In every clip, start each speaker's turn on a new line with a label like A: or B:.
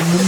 A: in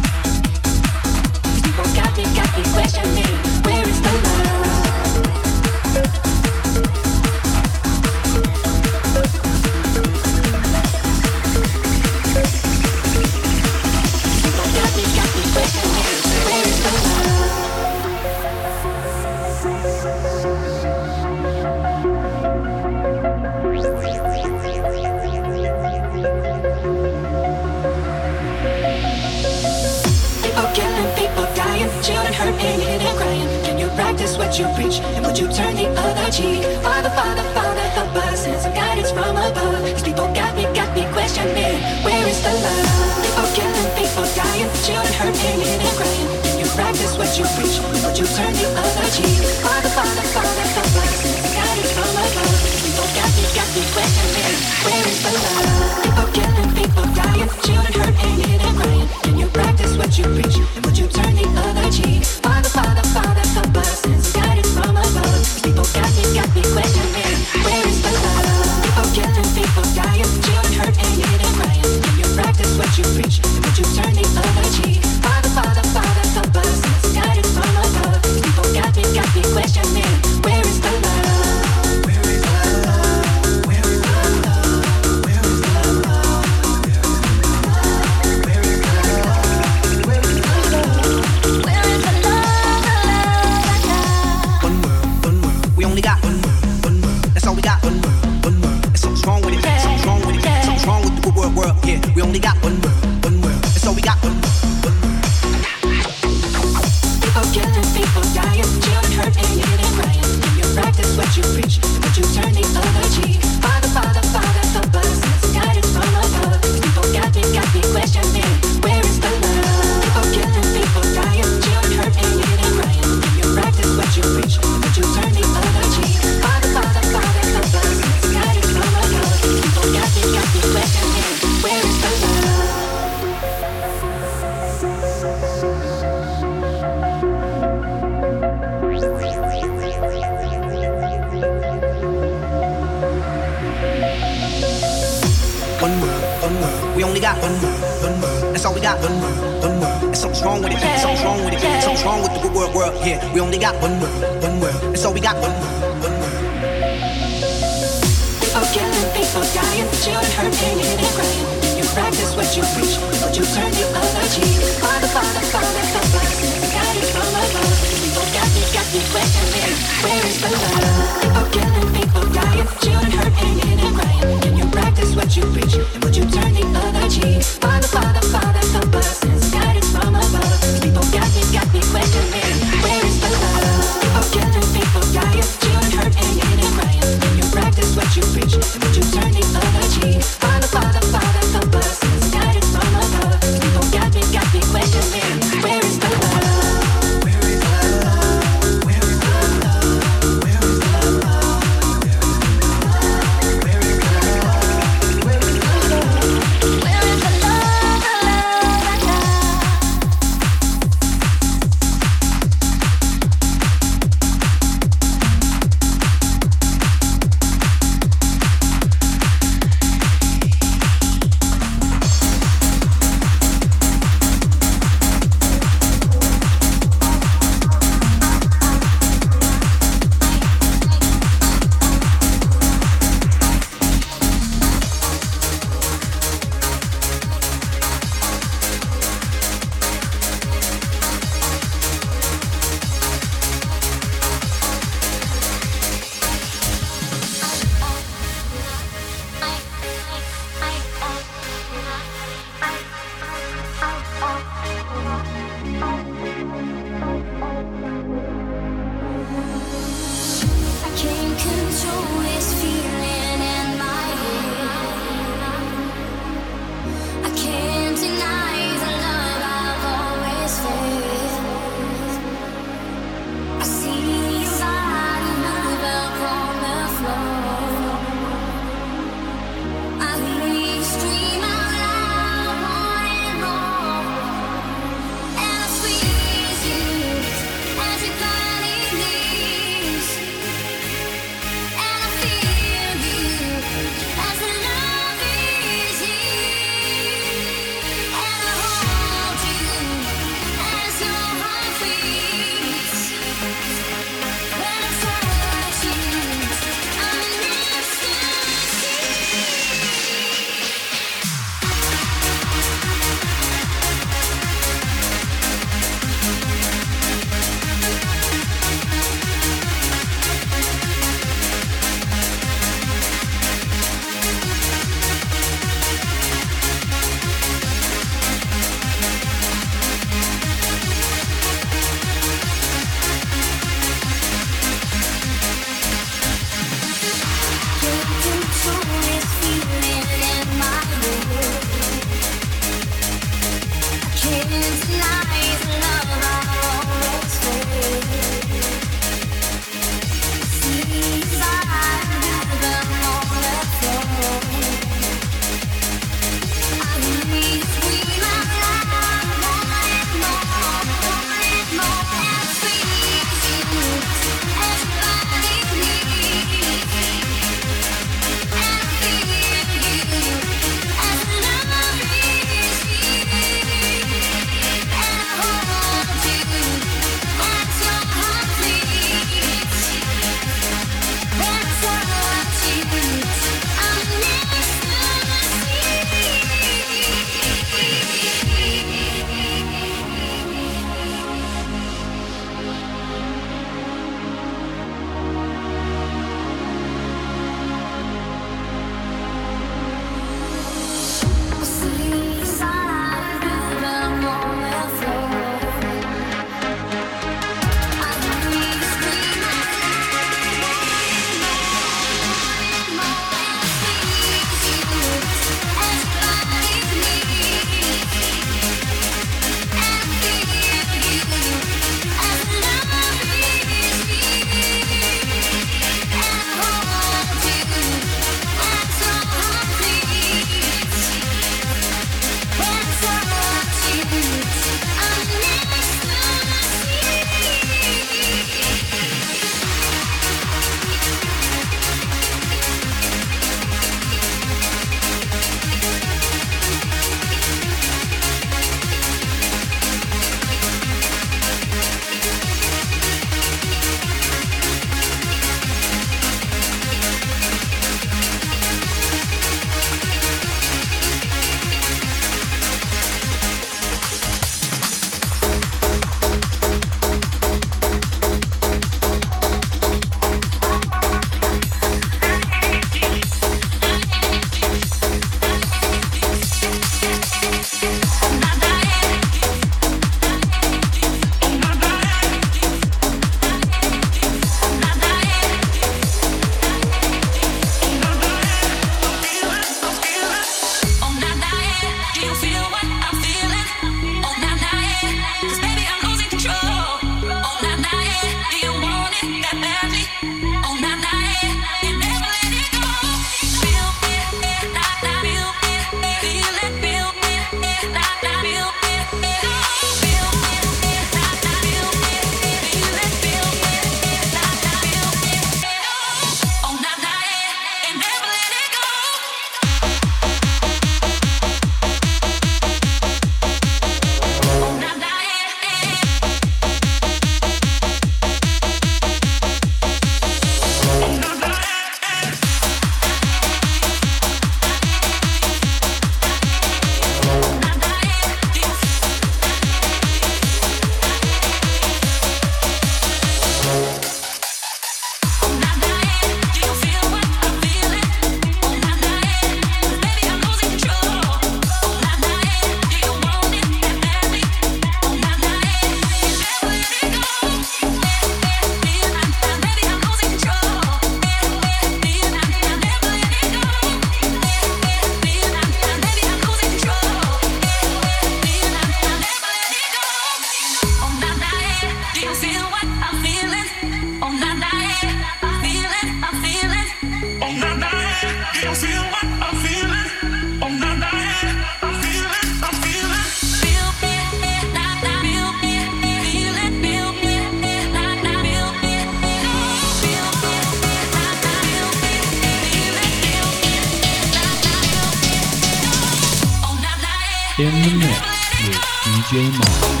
A: DJ Mark.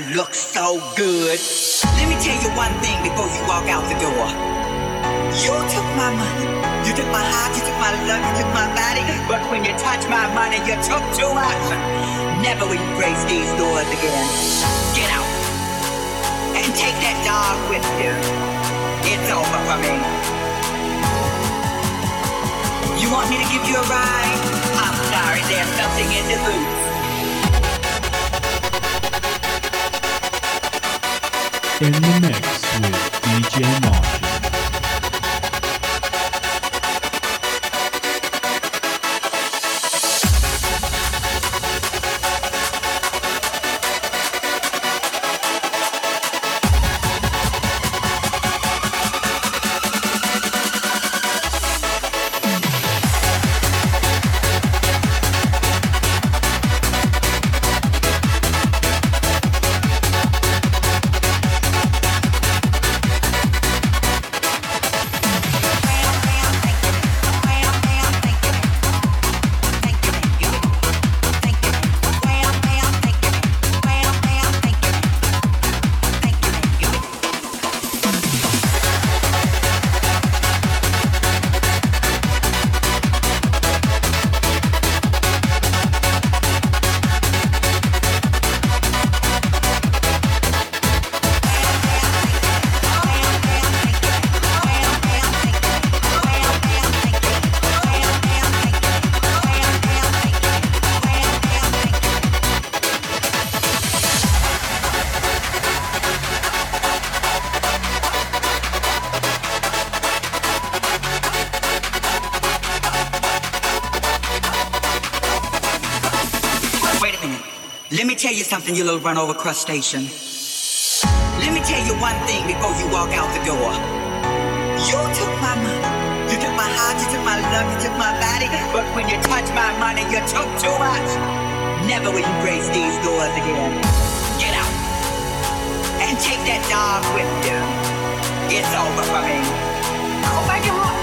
B: Mister. Looks so good. Let me tell you one thing before you walk out the door. You took my money. You took my heart, you took my love, you took my body. But when you touch my money, you took too much. Never will you grace these doors again. Get out. And take that dog with you. It's over for me. You want me to give you a ride? I'm sorry, there's something in the boots.
A: In the mix with DJ Marshall.
B: Tell you little run over crustacean. Let me tell you one thing before you walk out the door. You took my money. You took my heart, you took my love, you took my body. But when you touch my money, you took too much. Never will you grace these doors again. Get out. And take that dog with you. It's over for me. Go back your heart.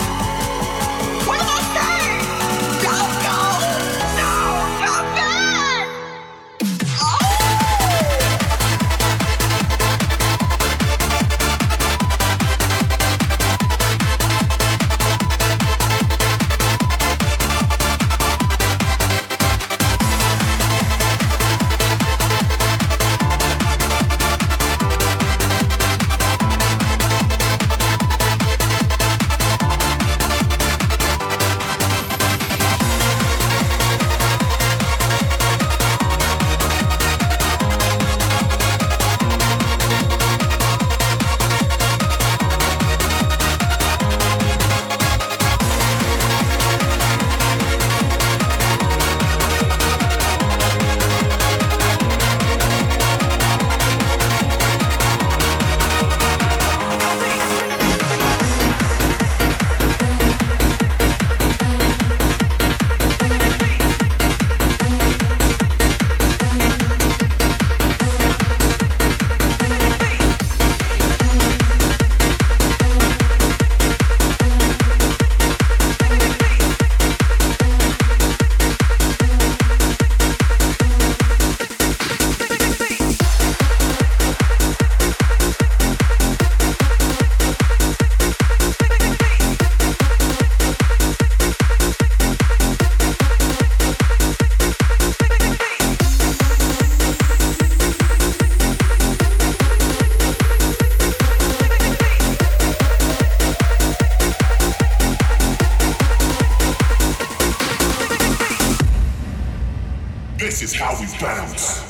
C: This is how we bounce.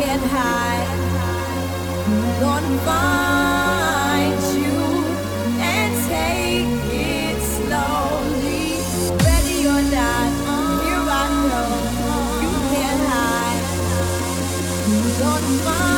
C: can hide,
D: Lord, find you and take it slowly. Ready or not, here I.
E: You
D: can hide, find.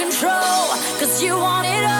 D: Control, cause you want it all.